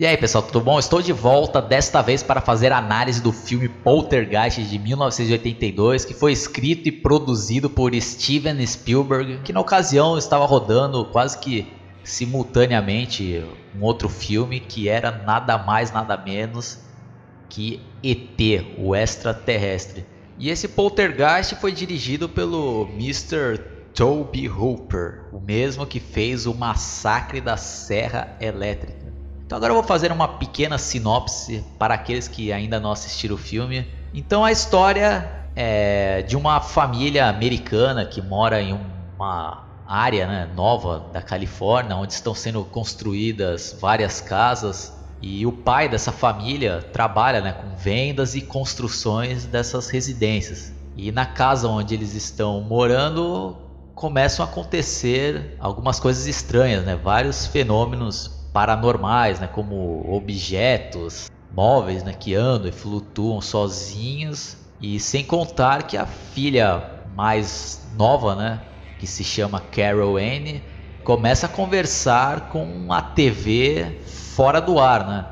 E aí pessoal, tudo bom? Estou de volta desta vez para fazer análise do filme Poltergeist de 1982, que foi escrito e produzido por Steven Spielberg, que na ocasião estava rodando quase que simultaneamente um outro filme que era nada mais nada menos que ET, o extraterrestre. E esse Poltergeist foi dirigido pelo Mr. Toby Hooper, o mesmo que fez o Massacre da Serra Elétrica. Então agora eu vou fazer uma pequena sinopse para aqueles que ainda não assistiram o filme. Então a história é de uma família americana que mora em uma área né, nova da Califórnia, onde estão sendo construídas várias casas. E o pai dessa família trabalha né, com vendas e construções dessas residências. E na casa onde eles estão morando começam a acontecer algumas coisas estranhas, né? vários fenômenos paranormais, né, como objetos móveis, né, que andam e flutuam sozinhos, e sem contar que a filha mais nova, né, que se chama Carol Anne, começa a conversar com a TV fora do ar, né?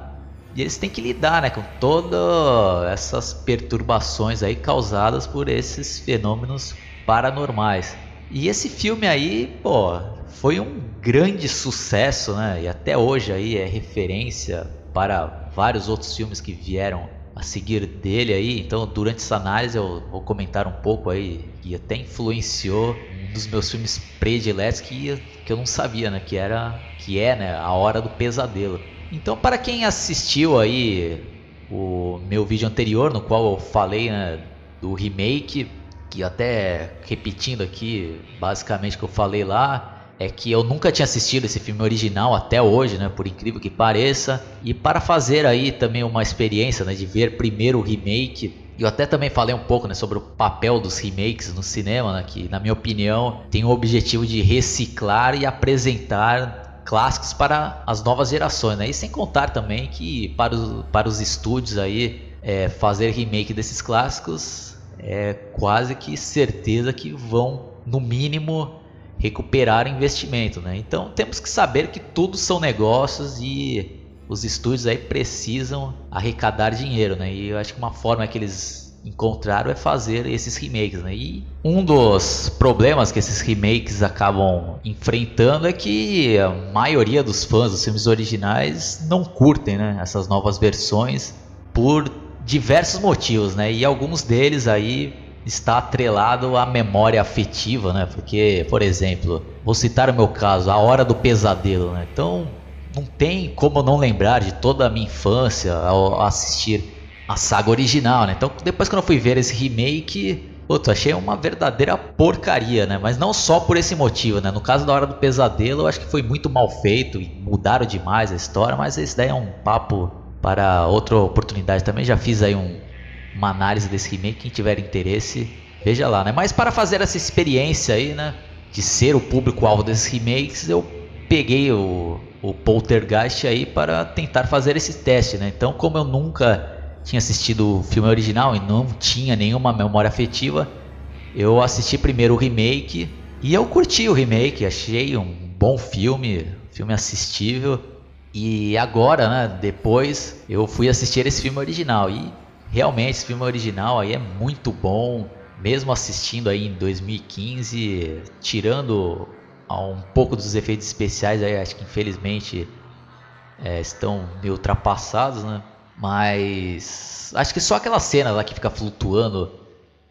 E eles têm que lidar, né, com todas essas perturbações aí causadas por esses fenômenos paranormais. E esse filme aí, pô, foi um grande sucesso, né? E até hoje aí é referência para vários outros filmes que vieram a seguir dele aí. Então, durante essa análise eu vou comentar um pouco aí que até influenciou um dos meus filmes prediletos que, que eu não sabia, né? Que era que é, né? A Hora do Pesadelo. Então, para quem assistiu aí o meu vídeo anterior, no qual eu falei né, do remake, que até repetindo aqui basicamente o que eu falei lá, é que eu nunca tinha assistido esse filme original até hoje, né, por incrível que pareça, e para fazer aí também uma experiência, né, de ver primeiro o remake, eu até também falei um pouco, né, sobre o papel dos remakes no cinema, né, que na minha opinião tem o objetivo de reciclar e apresentar clássicos para as novas gerações, né, e sem contar também que para os, para os estúdios aí é, fazer remake desses clássicos é quase que certeza que vão no mínimo recuperar investimento, né? Então temos que saber que tudo são negócios e os estúdios aí precisam arrecadar dinheiro, né? E eu acho que uma forma que eles encontraram é fazer esses remakes, né? E um dos problemas que esses remakes acabam enfrentando é que a maioria dos fãs dos filmes originais não curtem, né? Essas novas versões por diversos motivos, né? E alguns deles aí está atrelado à memória afetiva, né? Porque, por exemplo, vou citar o meu caso, a hora do pesadelo, né? Então, não tem como não lembrar de toda a minha infância ao assistir a saga original, né? Então, depois quando eu fui ver esse remake, Puta, achei uma verdadeira porcaria, né? Mas não só por esse motivo, né? No caso da Hora do Pesadelo, eu acho que foi muito mal feito e mudaram demais a história, mas esse daí é um papo para outra oportunidade também. Já fiz aí um, uma análise desse remake. Quem tiver interesse, veja lá, né? Mas para fazer essa experiência aí, né? De ser o público-alvo desses remakes, eu peguei o, o Poltergeist aí para tentar fazer esse teste, né? Então, como eu nunca tinha assistido o filme original e não tinha nenhuma memória afetiva, eu assisti primeiro o remake e eu curti o remake, achei um bom filme, filme assistível. E agora, né, depois eu fui assistir esse filme original e Realmente, esse filme original aí é muito bom, mesmo assistindo aí em 2015, tirando um pouco dos efeitos especiais, aí acho que infelizmente é, estão meio ultrapassados, né? Mas acho que só aquela cena lá que fica flutuando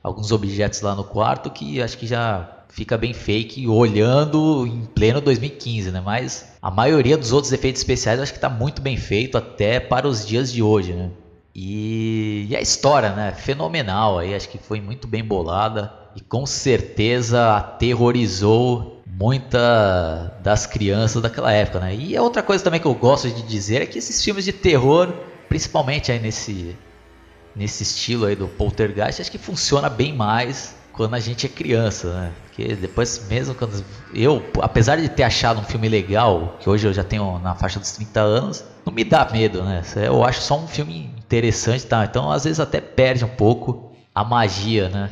alguns objetos lá no quarto que acho que já fica bem fake olhando em pleno 2015, né? Mas a maioria dos outros efeitos especiais acho que está muito bem feito até para os dias de hoje, né? E, e a história, né? Fenomenal aí, acho que foi muito bem bolada e com certeza aterrorizou muita das crianças daquela época, né? E outra coisa também que eu gosto de dizer é que esses filmes de terror, principalmente aí nesse nesse estilo aí do Poltergeist, acho que funciona bem mais quando a gente é criança, né? Porque depois mesmo quando eu, apesar de ter achado um filme legal, que hoje eu já tenho na faixa dos 30 anos, não me dá medo, né? Eu acho só um filme interessante, tá? Então às vezes até perde um pouco a magia, né?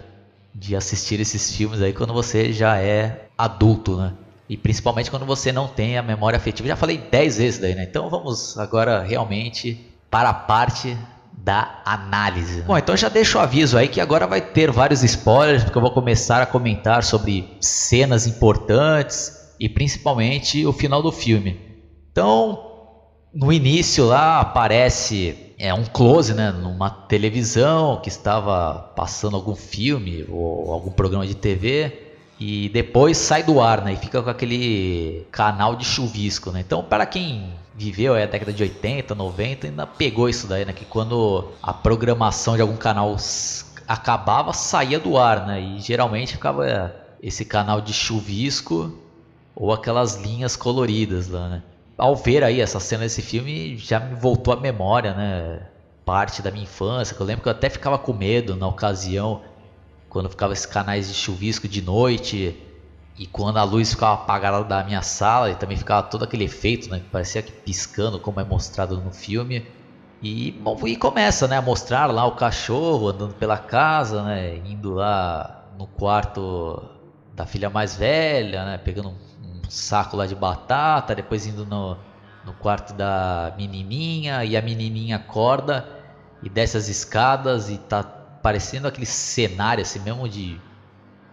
De assistir esses filmes aí quando você já é adulto, né? E principalmente quando você não tem a memória afetiva. Já falei 10 vezes daí, né? Então vamos agora realmente para a parte da análise. Bom, então já deixo o aviso aí que agora vai ter vários spoilers, porque eu vou começar a comentar sobre cenas importantes e principalmente o final do filme. Então, no início lá aparece é um close, né, numa televisão que estava passando algum filme ou algum programa de TV e depois sai do ar, né, e fica com aquele canal de chuvisco, né? Então, para quem viveu a década de 80, 90, ainda pegou isso daí, né, que quando a programação de algum canal acabava, saía do ar, né? E geralmente ficava esse canal de chuvisco ou aquelas linhas coloridas lá, né? Ao ver aí essa cena desse filme, já me voltou à memória, né? Parte da minha infância, que eu lembro que eu até ficava com medo na ocasião, quando ficava esses canais de chuvisco de noite, e quando a luz ficava apagada da minha sala, e também ficava todo aquele efeito, né? Que parecia que piscando, como é mostrado no filme. E, bom, e começa, né? A mostrar lá o cachorro andando pela casa, né? Indo lá no quarto da filha mais velha, né? Pegando um saco lá de batata, depois indo no, no quarto da menininha e a menininha acorda e desce as escadas e tá parecendo aquele cenário assim mesmo de,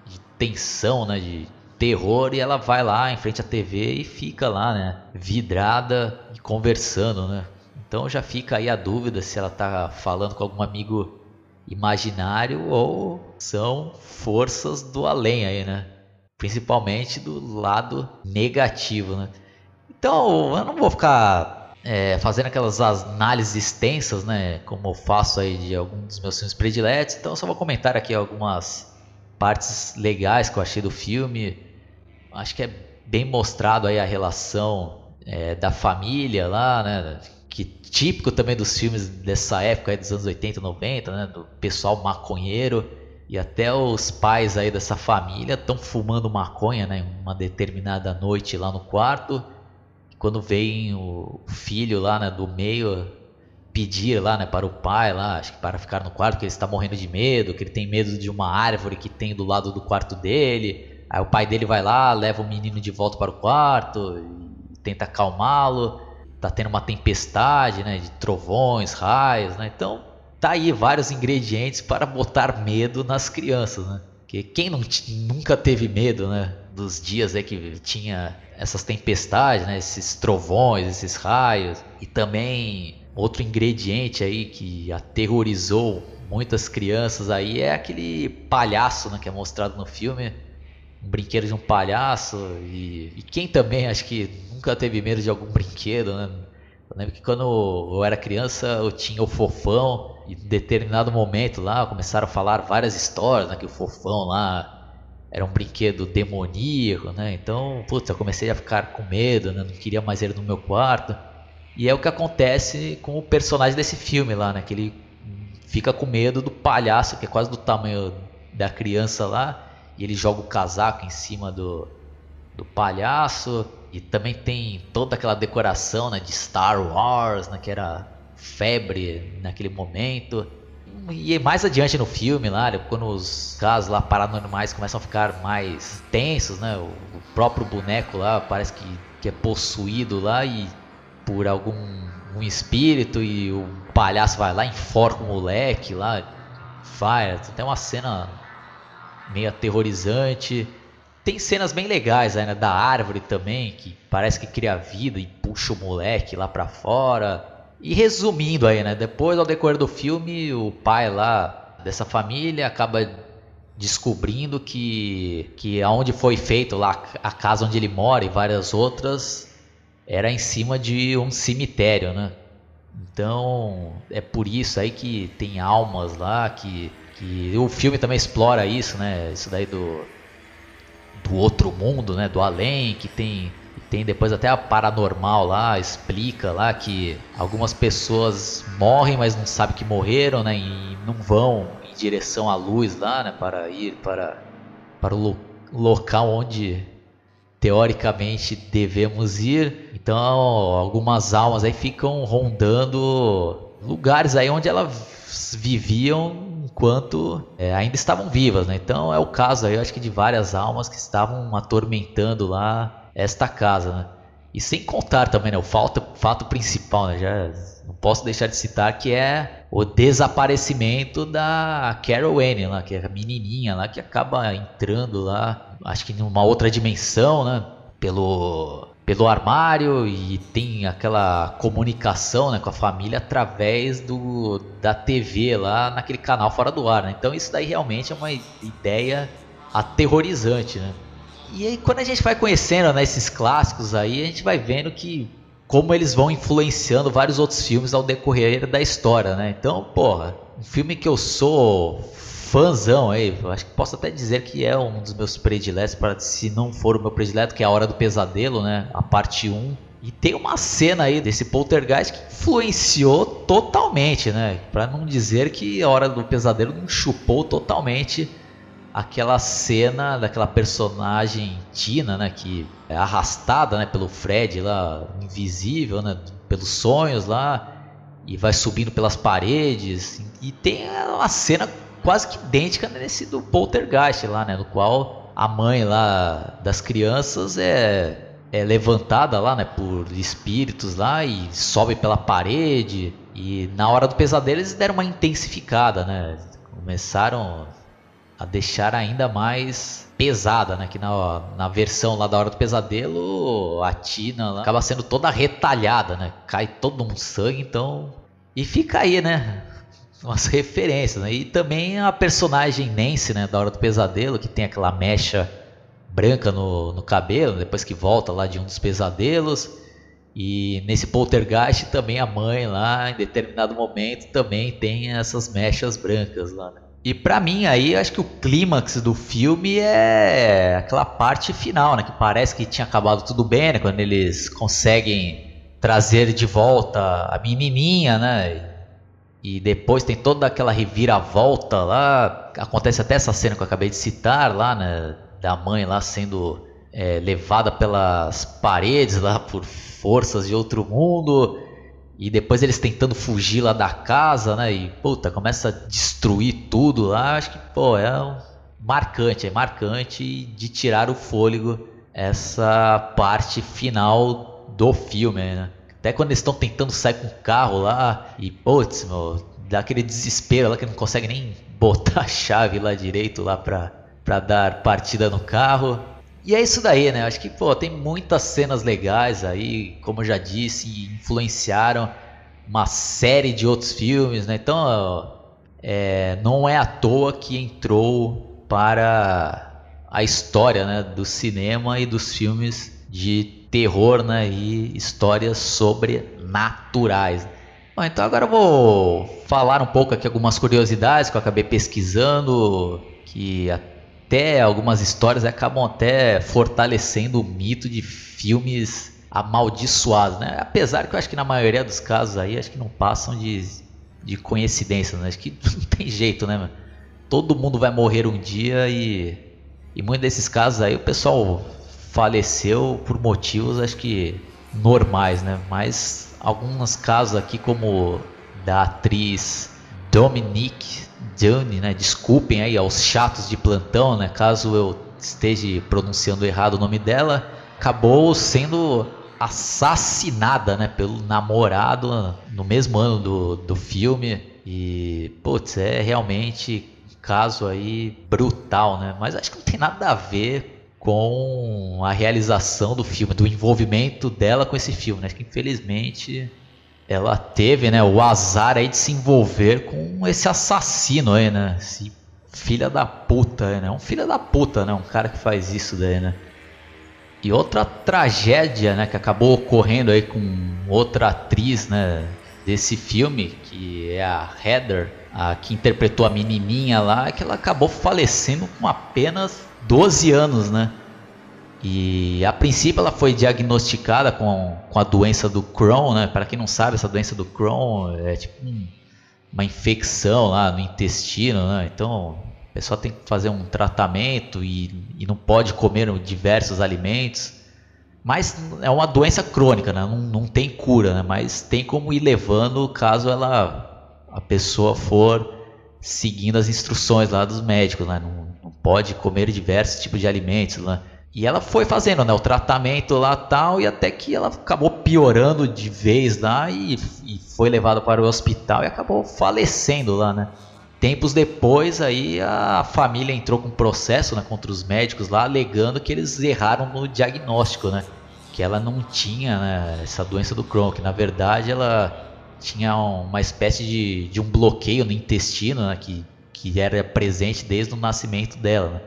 de tensão, né, de terror e ela vai lá em frente à TV e fica lá, né, vidrada e conversando, né? Então já fica aí a dúvida se ela tá falando com algum amigo imaginário ou são forças do além aí, né? Principalmente do lado negativo, né? Então, eu não vou ficar é, fazendo aquelas análises extensas, né? Como eu faço aí de alguns dos meus filmes prediletos. Então, só vou comentar aqui algumas partes legais que eu achei do filme. Acho que é bem mostrado aí a relação é, da família lá, né? Que típico também dos filmes dessa época aí dos anos 80, 90, né? Do pessoal maconheiro e até os pais aí dessa família estão fumando maconha, né? Uma determinada noite lá no quarto. Quando vem o filho lá, né, do meio pedir lá, né, para o pai lá, acho que para ficar no quarto, que ele está morrendo de medo, que ele tem medo de uma árvore que tem do lado do quarto dele. Aí o pai dele vai lá, leva o menino de volta para o quarto tenta acalmá-lo. Tá tendo uma tempestade, né, de trovões, raios, né? Então, tá aí vários ingredientes para botar medo nas crianças, né? Que quem não, nunca teve medo, né? Dos dias aí que tinha essas tempestades, né? Esses trovões, esses raios e também outro ingrediente aí que aterrorizou muitas crianças aí é aquele palhaço, né? Que é mostrado no filme, um brinquedo de um palhaço e, e quem também acho que nunca teve medo de algum brinquedo, né? Eu lembro que quando eu era criança eu tinha o fofão e em determinado momento lá começaram a falar várias histórias, né, que o fofão lá era um brinquedo demoníaco, né? Então, putz, eu comecei a ficar com medo, né? Não queria mais ele no meu quarto. E é o que acontece com o personagem desse filme lá, né? Que ele fica com medo do palhaço, que é quase do tamanho da criança lá, e ele joga o casaco em cima do, do palhaço. E também tem toda aquela decoração né, de Star Wars, né, que era febre naquele momento. E mais adiante no filme lá, quando os casos lá paranormais começam a ficar mais tensos, né? O, próprio boneco lá parece que, que é possuído lá e por algum um espírito e o palhaço vai lá, enforca o moleque lá, vai, tem uma cena meio aterrorizante. Tem cenas bem legais aí, né? Da árvore também, que parece que cria vida e puxa o moleque lá pra fora. E resumindo aí, né? Depois, ao decorrer do filme, o pai lá dessa família acaba descobrindo que, que aonde foi feito lá a casa onde ele mora e várias outras era em cima de um cemitério, né? Então é por isso aí que tem almas lá, que, que o filme também explora isso, né? Isso daí do, do outro mundo, né? Do além, que tem tem depois até a paranormal lá, explica lá que algumas pessoas morrem, mas não sabem que morreram, né? E não vão em direção à luz lá, né? Para ir para, para o lo local onde teoricamente devemos ir. Então, algumas almas aí ficam rondando lugares aí onde elas viviam enquanto é, ainda estavam vivas, né? Então é o caso aí, eu acho que de várias almas que estavam atormentando lá esta casa, né? E sem contar também, né, o fato, fato principal, né, já não posso deixar de citar que é o desaparecimento da Carol Anne lá, que é a menininha lá que acaba entrando lá, acho que numa outra dimensão, né, pelo pelo armário e tem aquela comunicação né, com a família através do, da TV lá naquele canal fora do ar. Né? Então isso daí realmente é uma ideia aterrorizante. Né? E aí quando a gente vai conhecendo né, esses clássicos aí, a gente vai vendo que como eles vão influenciando vários outros filmes ao decorrer da história, né? Então, porra, um filme que eu sou fãzão aí, acho que posso até dizer que é um dos meus prediletos, para se não for o meu predileto, que é A Hora do Pesadelo, né? A parte 1. E tem uma cena aí desse poltergeist que influenciou totalmente, né? Para não dizer que A Hora do Pesadelo não chupou totalmente aquela cena daquela personagem Tina, né, que é arrastada, né, pelo Fred lá, invisível, né, pelos sonhos lá, e vai subindo pelas paredes, e tem uma cena quase que idêntica nesse do Poltergeist lá, né, no qual a mãe lá das crianças é é levantada lá, né, por espíritos lá e sobe pela parede e na hora do pesadelo eles deram uma intensificada, né? Começaram a deixar ainda mais pesada, né? Que na, na versão lá da Hora do Pesadelo, a Tina lá, acaba sendo toda retalhada, né? Cai todo um sangue, então... E fica aí, né? Umas referências, né? E também a personagem Nancy, né? Da Hora do Pesadelo, que tem aquela mecha branca no, no cabelo, depois que volta lá de um dos pesadelos. E nesse poltergeist também a mãe lá, em determinado momento, também tem essas mechas brancas lá, né? E para mim aí, acho que o clímax do filme é aquela parte final, né? Que parece que tinha acabado tudo bem, né? Quando eles conseguem trazer de volta a menininha, né? E depois tem toda aquela reviravolta lá. Acontece até essa cena que eu acabei de citar lá, né? Da mãe lá sendo é, levada pelas paredes lá por forças de outro mundo. E depois eles tentando fugir lá da casa, né? E puta, começa a destruir tudo lá. Acho que, pô, é um marcante, é marcante de tirar o fôlego essa parte final do filme, né? Até quando eles estão tentando sair com o carro lá e, putz, meu, dá aquele desespero lá que não consegue nem botar a chave lá direito lá pra, pra dar partida no carro. E é isso daí, né? Acho que pô, tem muitas cenas legais aí, como eu já disse, influenciaram uma série de outros filmes, né? Então é, não é à toa que entrou para a história né, do cinema e dos filmes de terror né, e histórias sobrenaturais. Bom, então agora eu vou falar um pouco aqui algumas curiosidades que eu acabei pesquisando, que até algumas histórias acabam até fortalecendo o mito de filmes amaldiçoados, né? Apesar que eu acho que na maioria dos casos aí acho que não passam de, de coincidência, né? Acho que não tem jeito, né? Todo mundo vai morrer um dia e e muitos desses casos aí o pessoal faleceu por motivos acho que normais, né? Mas alguns casos aqui como da atriz Dominique Johnny, né? Desculpem aí aos chatos de plantão, né? Caso eu esteja pronunciando errado o nome dela, acabou sendo assassinada, né? Pelo namorado no mesmo ano do, do filme e, putz, é realmente caso aí brutal, né? Mas acho que não tem nada a ver com a realização do filme, do envolvimento dela com esse filme, né? Que infelizmente ela teve, né, o azar aí de se envolver com esse assassino aí, né? Esse filha da puta, né? Um filho da puta, né? Um cara que faz isso daí, né? E outra tragédia, né, que acabou ocorrendo aí com outra atriz, né, desse filme, que é a Heather, a que interpretou a menininha lá, que ela acabou falecendo com apenas 12 anos, né? E a princípio ela foi diagnosticada com, com a doença do Crohn, né? Para quem não sabe, essa doença do Crohn é tipo um, uma infecção lá no intestino, né? Então a pessoa tem que fazer um tratamento e, e não pode comer diversos alimentos. Mas é uma doença crônica, né? não, não tem cura, né? mas tem como ir levando caso ela, a pessoa for seguindo as instruções lá dos médicos. Né? Não pode comer diversos tipos de alimentos. Né? E ela foi fazendo né, o tratamento lá tal, e até que ela acabou piorando de vez lá e, e foi levada para o hospital e acabou falecendo lá, né? Tempos depois, aí a família entrou com processo né, contra os médicos lá, alegando que eles erraram no diagnóstico, né? Que ela não tinha né, essa doença do Crohn, que na verdade ela tinha uma espécie de, de um bloqueio no intestino, né, que, que era presente desde o nascimento dela, né?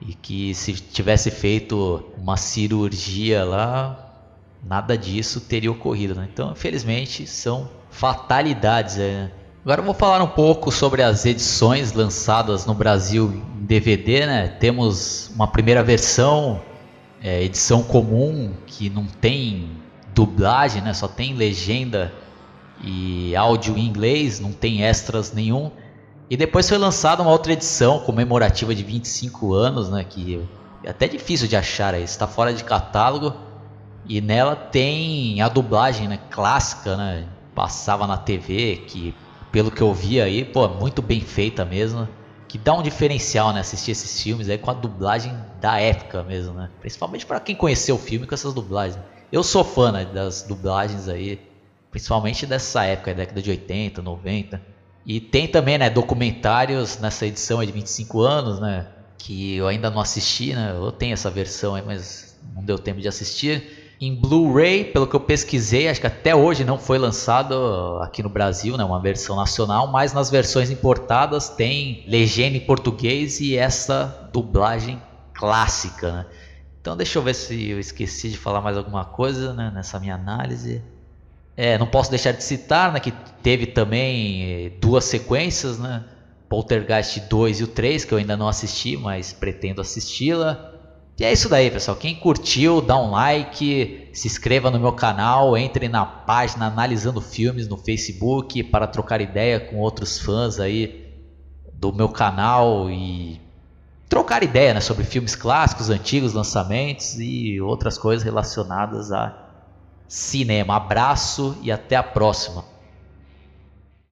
E que se tivesse feito uma cirurgia lá, nada disso teria ocorrido, né? Então, infelizmente, são fatalidades, né? Agora vou falar um pouco sobre as edições lançadas no Brasil em DVD, né? Temos uma primeira versão, é, edição comum, que não tem dublagem, né? Só tem legenda e áudio em inglês, não tem extras nenhum. E depois foi lançada uma outra edição comemorativa de 25 anos, né? Que é até difícil de achar, está fora de catálogo. E nela tem a dublagem né, clássica, né? Passava na TV, que pelo que eu vi aí, pô, muito bem feita mesmo. Que dá um diferencial, né? Assistir esses filmes aí com a dublagem da época mesmo, né? Principalmente para quem conheceu o filme com essas dublagens. Eu sou fã né, das dublagens aí, principalmente dessa época, década de 80, 90. E tem também, né, documentários nessa edição de 25 anos, né? Que eu ainda não assisti, né? Eu tenho essa versão aí, mas não deu tempo de assistir em Blu-ray, pelo que eu pesquisei, acho que até hoje não foi lançado aqui no Brasil, né, uma versão nacional, mas nas versões importadas tem legenda em português e essa dublagem clássica. Né? Então deixa eu ver se eu esqueci de falar mais alguma coisa né, nessa minha análise. É, não posso deixar de citar né, que teve também eh, duas sequências, né? Poltergeist 2 e o 3, que eu ainda não assisti, mas pretendo assisti-la. E é isso daí, pessoal. Quem curtiu, dá um like, se inscreva no meu canal, entre na página Analisando Filmes no Facebook para trocar ideia com outros fãs aí do meu canal e trocar ideia né, sobre filmes clássicos, antigos, lançamentos e outras coisas relacionadas a cinema. Abraço e até a próxima.